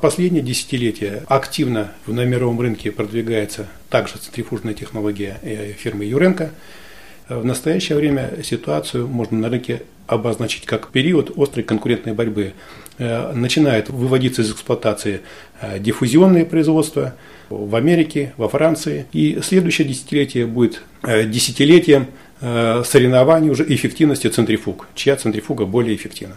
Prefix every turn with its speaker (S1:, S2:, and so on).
S1: последнее десятилетие активно на мировом рынке продвигается также центрифужная технология э, фирмы Юренко. Э, в настоящее время ситуацию можно на рынке обозначить как период острой конкурентной борьбы. Э, начинает выводиться из эксплуатации диффузионные производства в Америке, во Франции. И следующее десятилетие будет десятилетием соревнований уже эффективности центрифуг, чья центрифуга более эффективна.